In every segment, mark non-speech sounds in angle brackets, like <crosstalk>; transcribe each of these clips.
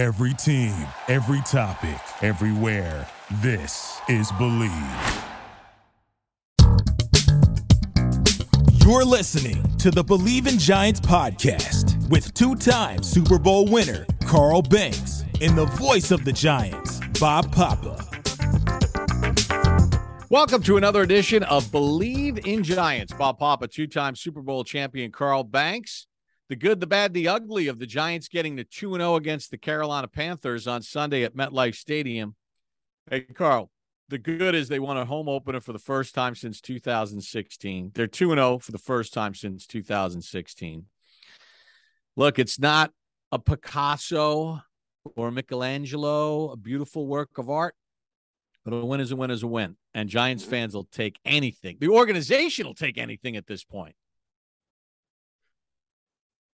Every team, every topic, everywhere. This is Bleav. You're listening to the Bleav in Giants podcast with two time Super Bowl winner Carl Banks and the voice of the Giants, Bob Papa. Welcome to another edition of Bleav in Giants. Bob Papa, two time Super Bowl champion Carl Banks. The good, the bad, the ugly of the Giants getting the 2 0 against the Carolina Panthers on Sunday at MetLife Stadium. Hey, Carl, the good is they won a home opener for the first time since 2016. They're 2 0 for the first time since 2016. Look, it's not a Picasso or a Michelangelo, a beautiful work of art, but a win is a win is a win. And Giants fans will take anything. The organization will take anything at this point.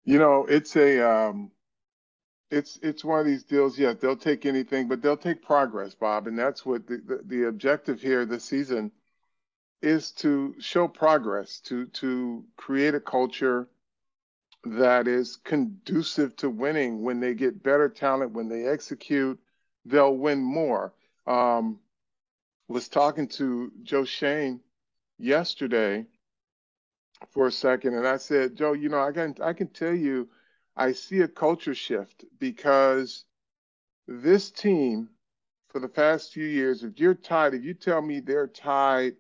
You know, it's a um, it's it's one of these deals. Yeah, they'll take anything, but they'll take progress, Bob, and that's what the, the, the objective here this season is to show progress, to to create a culture that is conducive to winning. When they get better talent, when they execute, they'll win more. Um, was talking to Joe Schoen yesterday for a second, and I said, Joe, you know, I can I can tell you, I see a culture shift because this team, for the past few years, if you're tied, if you tell me they're tied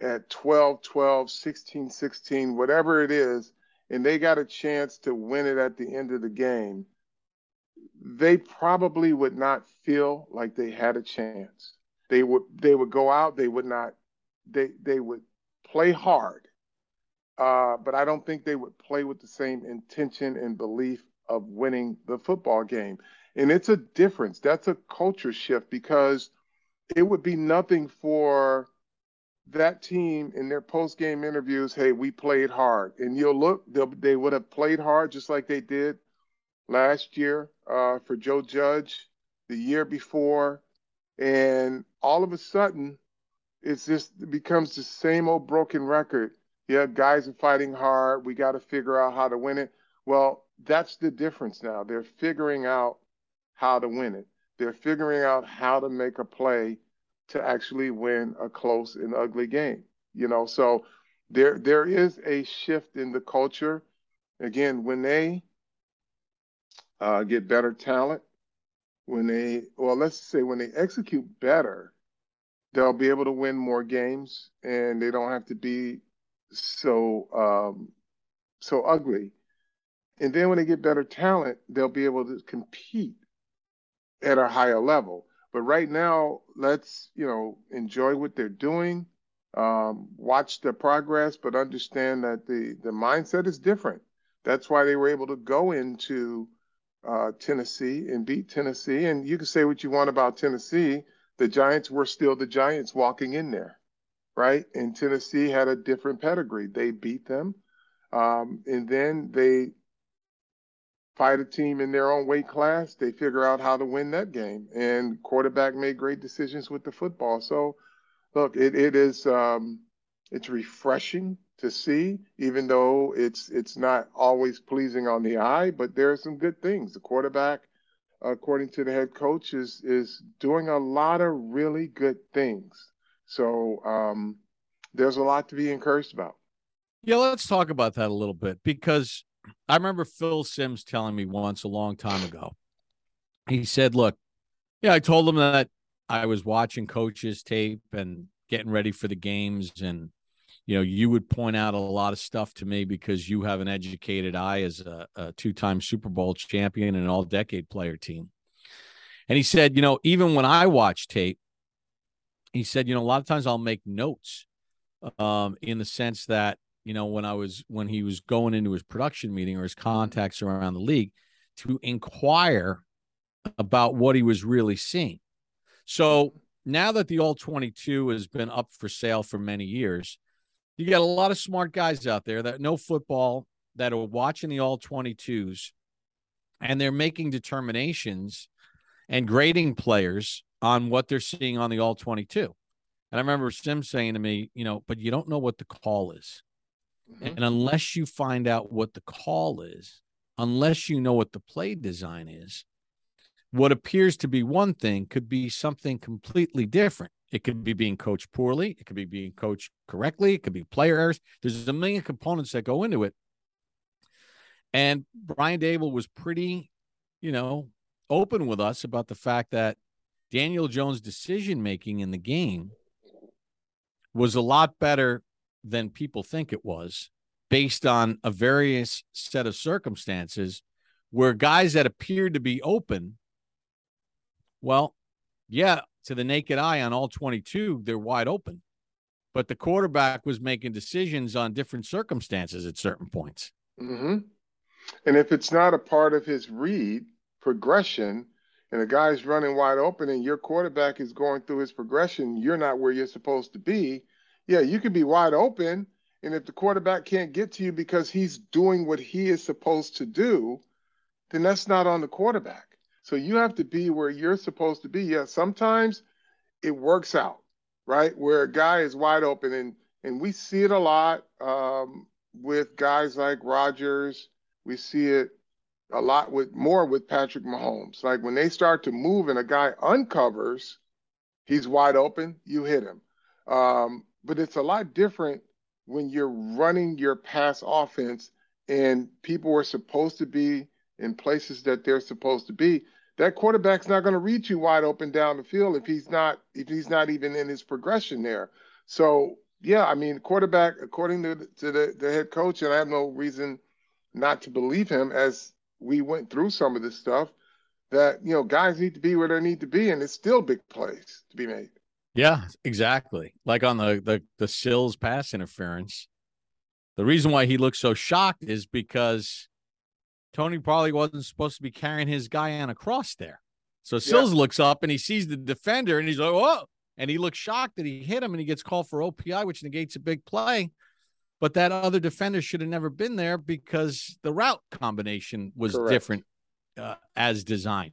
at 12, 12, 16, 16, whatever it is, and they got a chance to win it at the end of the game, they probably would not feel like they had a chance. They would they would go out, they would not they they would play hard uh, but I don't think they would play with the same intention and belief of winning the football game. And it's a difference. That's a culture shift because it would be nothing for that team in their post game interviews. Hey, we played hard, and you'll look. They would have played hard just like they did last year uh, for Joe Judge, the year before, and all of a sudden, it's just it becomes the same old broken record yeah, guys are fighting hard. We got to figure out how to win it. Well, that's the difference now. They're figuring out how to win it. They're figuring out how to make a play to actually win a close and ugly game. You know, so there there is a shift in the culture. Again, when they uh, get better talent, when they well, let's say when they execute better, they'll be able to win more games, and they don't have to be so um, so ugly. And then when they get better talent, they'll be able to compete at a higher level. But right now, let's you know enjoy what they're doing, um, watch the progress, but understand that the the mindset is different. That's why they were able to go into uh, Tennessee and beat Tennessee. And you can say what you want about Tennessee. The Giants were still the Giants walking in there right? And Tennessee had a different pedigree. They beat them. Um, and then they fight a team in their own weight class. They figure out how to win that game. And quarterback made great decisions with the football. So, look, it, it is um, it's refreshing to see, even though it's it's not always pleasing on the eye. But there are some good things. The quarterback, according to the head coach, is is doing a lot of really good things. So um, there's a lot to be encouraged about. Yeah, let's talk about that a little bit because I remember Phil Simms telling me once a long time ago. He said, Look, yeah, I told him that I was watching coaches tape and getting ready for the games and you know you would point out a lot of stuff to me because you have an educated eye as a, a two-time super bowl champion and all decade player team and he said you know even when i watch tape he said, you know, a lot of times I'll make notes um, in the sense that, you know, when I was, when he was going into his production meeting or his contacts around the league to inquire about what he was really seeing. So now that the All 22 has been up for sale for many years, you got a lot of smart guys out there that know football that are watching the All 22s and they're making determinations and grading players on what they're seeing on the all 22. And I remember Simms saying to me, you know, but you don't know what the call is. Mm-hmm. And unless you find out what the call is, unless you know what the play design is, what appears to be one thing could be something completely different. It could be being coached poorly. It could be being coached correctly. It could be player errors. There's a million components that go into it. And Brian Daboll was pretty, you know, open with us about the fact that Daniel Jones' decision making in the game was a lot better than people think it was based on a various set of circumstances where guys that appeared to be open well, yeah, to the naked eye on all 22, they're wide open. But the quarterback was making decisions on different circumstances at certain points. Mm-hmm. And if it's not a part of his read progression, and the guy's running wide open, and your quarterback is going through his progression, you're not where you're supposed to be. Yeah, you could be wide open, and if the quarterback can't get to you because he's doing what he is supposed to do, then that's not on the quarterback. So you have to be where you're supposed to be. Yeah, sometimes it works out, right? Where a guy is wide open, and and we see it a lot um, with guys like Rodgers. We see it a lot with more with Patrick Mahomes. Like when they start to move and a guy uncovers, he's wide open, you hit him. Um, but it's a lot different when you're running your pass offense and people are supposed to be in places that they're supposed to be, that quarterback's not going to reach you wide open down the field if he's not if he's not even in his progression there. So yeah, I mean, quarterback, according to, to the, the head coach, and I have no reason not to believe him as we went through some of this stuff, that you know, guys need to be where they need to be, and it's still big plays to be made. Yeah, exactly. Like on the the the Sills pass interference. The reason why he looks so shocked is because Toney probably wasn't supposed to be carrying his guy on a cross there. So Sills yeah. looks up and he sees the defender and he's like, "Whoa!" And he looks shocked that he hit him and he gets called for OPI, which negates a big play. But that other defender should have never been there because the route combination was Correct. different uh, as designed.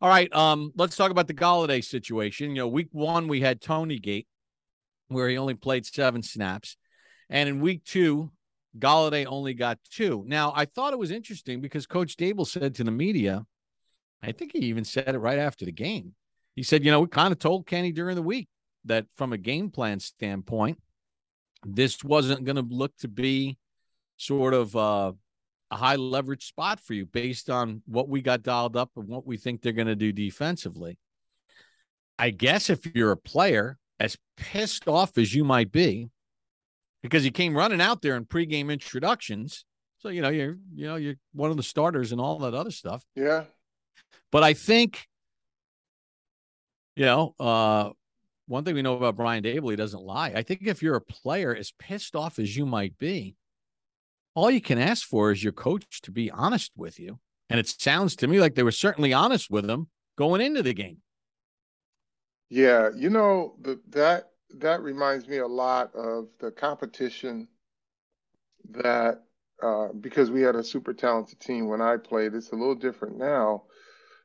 All right, um, let's talk about the Golladay situation. You know, week one we had Toney Gate, where he only played seven snaps, and in week two Golladay only got two. Now, I thought it was interesting because Coach Daboll said to the media, I think he even said it right after the game. He said, you know, we kind of told Kenny during the week that from a game plan standpoint, this wasn't going to look to be sort of uh, a high leverage spot for you based on what we got dialed up and what we think they're going to do defensively. I guess if you're a player, as pissed off as you might be, because he came running out there in pregame introductions. So you know you're you know you're one of the starters and all that other stuff. Yeah. But I think, you know, uh, one thing we know about Brian Daboll, he doesn't lie. I think if you're a player as pissed off as you might be, all you can ask for is your coach to be honest with you. And it sounds to me like they were certainly honest with him going into the game. Yeah, you know the, that that reminds me a lot of the competition that uh, because we had a super talented team when I played. It's a little different now,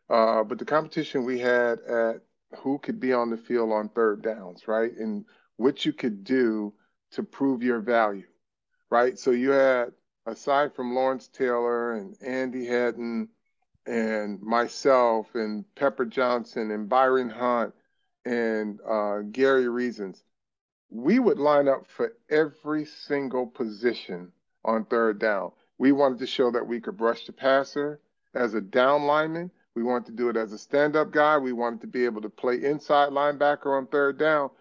uh, but the competition we had at who could be on the field on third downs, right, and what you could do to prove your value, right. So you had aside from Lawrence Taylor and Andy Headen and myself and Pepper Johnson and Byron Hunt and uh, Gary Reasons, we would line up for every single position on third down. We wanted to show that we could brush the passer as a down lineman. We wanted to do it as a stand up guy. We wanted to be able to play inside linebacker on third down.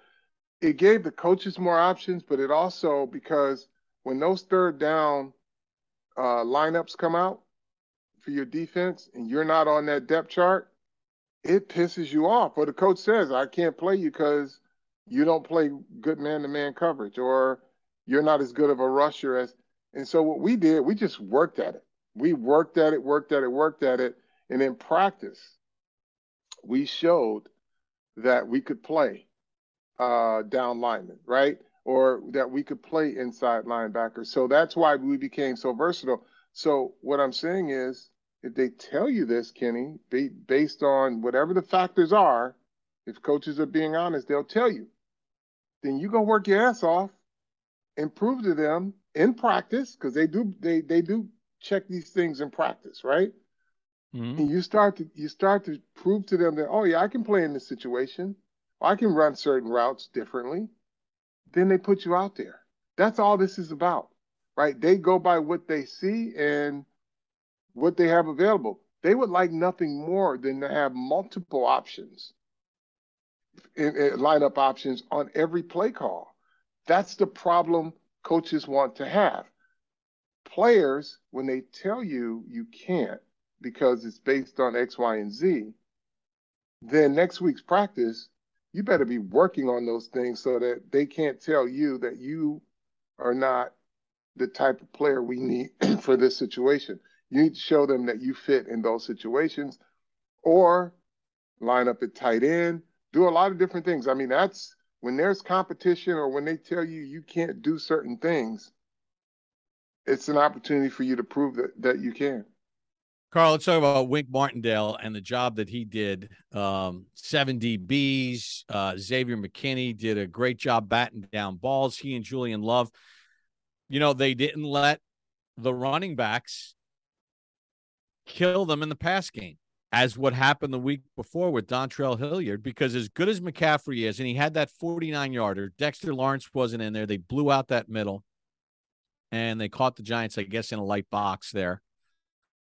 It gave the coaches more options, but it also, because when those third down uh, lineups come out for your defense and you're not on that depth chart, it pisses you off. But the coach says, I can't play you because you don't play good man to man coverage or you're not as good of a rusher as. And so what we did, we just worked at it. We worked at it, worked at it, worked at it. And in practice, we showed that we could play uh, down lineman, right? Or that we could play inside linebacker. So that's why we became so versatile. So what I'm saying is, if they tell you this, Kenny, based on whatever the factors are, if coaches are being honest, they'll tell you. Then you go work your ass off and prove to them in practice, because they do they they do check these things in practice, right? Mm-hmm. and you start to you start to prove to them that oh yeah, I can play in this situation, I can run certain routes differently. Then they put you out there. That's all this is about, right? They go by what they see and what they have available. They would like nothing more than to have multiple options, in, in lineup options on every play call. That's the problem coaches want to have. Players, when they tell you you can't because it's based on X, Y, and Z, then next week's practice, you better be working on those things so that they can't tell you that you are not the type of player we need <clears throat> for this situation. You need to show them that you fit in those situations or line up at tight end, do a lot of different things. I mean, that's when there's competition or when they tell you you can't do certain things, it's an opportunity for you to prove that, that you can. Carl, let's talk about Wink Martindale and the job that he did. Um, seven DBs. Uh, Xavier McKinney did a great job batting down balls. He and Julian Love, you know, they didn't let the running backs kill them in the pass game as what happened the week before with Dontrell Hilliard, because as good as McCaffrey is, and he had that 49 yarder, Dexter Lawrence wasn't in there. They blew out that middle and they caught the Giants, I guess, in a light box there.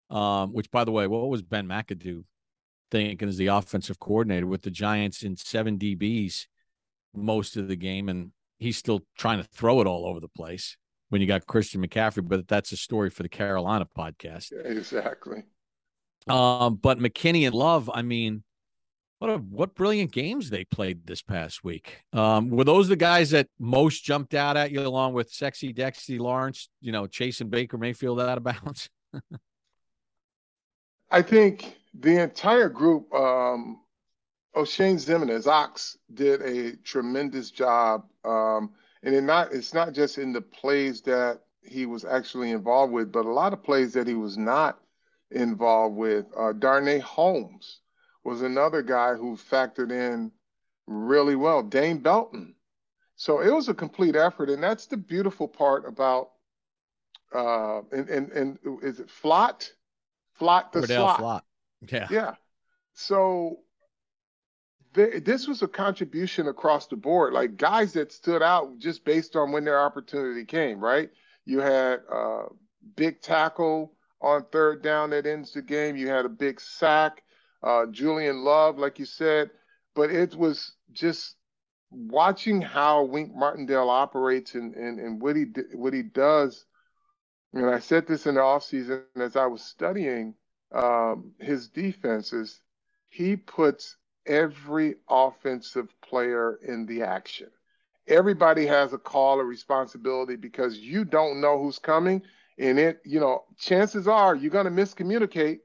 Um, which, by the way, what was Ben McAdoo thinking as the offensive coordinator with the Giants in seven DBs most of the game? And he's still trying to throw it all over the place when you got Christian McCaffrey, but that's a story for the Carolina podcast. Yeah, exactly. Um, but McKinney and Love, I mean, what a, what brilliant games they played this past week. Um, were those the guys that most jumped out at you, along with sexy Dexy Lawrence? You know, chasing Baker Mayfield out of bounds. <laughs> I think the entire group. Um, Oshane Ximines, Ox, did a tremendous job, um, and it not it's not just in the plays that he was actually involved with, but a lot of plays that he was not involved with. Uh, Darnay Holmes was another guy who factored in really well. Dane Belton. So it was a complete effort, and that's the beautiful part about uh, and and and is it Flott? Flott the Cordell slot. Flott. Yeah. Yeah. So they, this was a contribution across the board, like guys that stood out just based on when their opportunity came, right? You had uh, big tackle on third down that ends the game. You had a big sack. Uh, Julian Love, like you said, but it was just watching how Wink Martindale operates and, and, and what he what he does. And I said this in the offseason as I was studying um, his defenses. He puts every offensive player in the action. Everybody has a call or responsibility because you don't know who's coming and it, you know, chances are you're going to miscommunicate,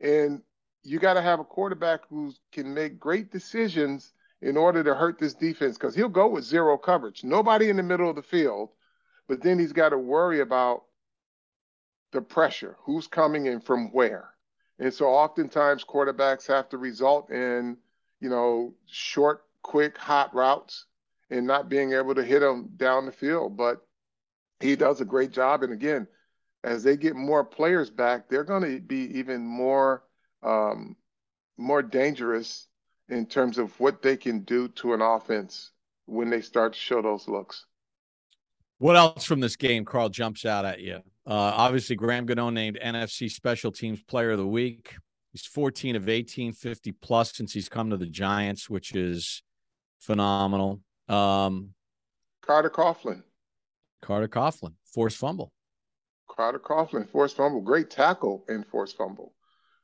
and you got to have a quarterback who can make great decisions in order to hurt this defense because he'll go with zero coverage, nobody in the middle of the field, but then he's got to worry about the pressure, who's coming and from where. And so oftentimes quarterbacks have to result in, you know, short, quick, hot routes and not being able to hit them down the field. But he does a great job. And again, as they get more players back, they're going to be even more um, more dangerous in terms of what they can do to an offense when they start to show those looks. What else from this game, Carl, jumps out at you? Uh, obviously, Graham Gano named NFC Special Teams Player of the Week. He's 14 of 18, 50 plus since he's come to the Giants, which is phenomenal. Um, Carter Coughlin. Carter Coughlin, forced fumble. Carter Coughlin, forced fumble, great tackle and forced fumble.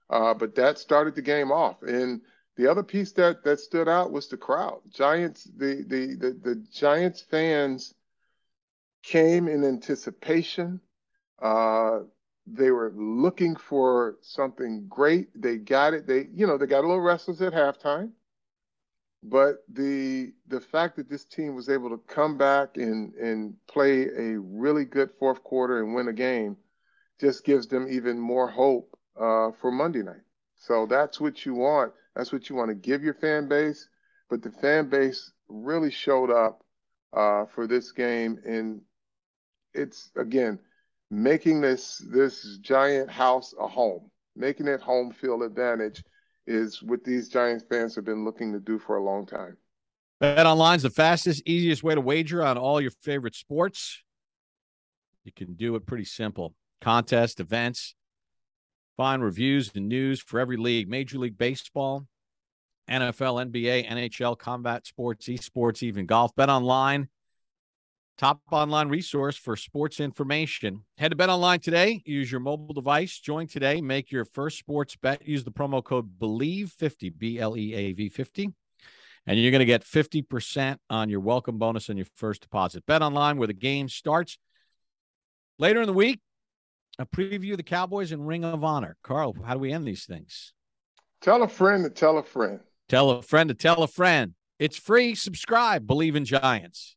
Uh, but that started the game off. And the other piece that that stood out was the crowd. Giants, the the the, the Giants fans came in anticipation. Uh, they were looking for something great. They got it. They, you know, they got a little restless at halftime. But the the fact that this team was able to come back and and play a really good fourth quarter and win a game just gives them even more hope uh, for Monday night. So that's what you want. That's what you want to give your fan base. But the fan base really showed up uh, for this game, and it's again making this this giant house a home. making it home field advantage is what these Giants fans have been looking to do for a long time. Bet online is the fastest, easiest way to wager on all your favorite sports. You can do it pretty simple. Contest, events, find reviews and news for every league Major League Baseball, NFL, NBA, NHL, combat sports, esports, even golf. Bet online, top online resource for sports information. Head to Bet online today. Use your mobile device. Join today. Make your first sports bet. Use the promo code BLEAV50, B L E A V 50 and you're going to get 50% on your welcome bonus on your first deposit. Bet online where the game starts. Later in the week, a preview of the Cowboys and Ring of Honor. Carl, how do we end these things? Tell a friend to tell a friend. Tell a friend to tell a friend. It's free. Subscribe. Bleav in Giants.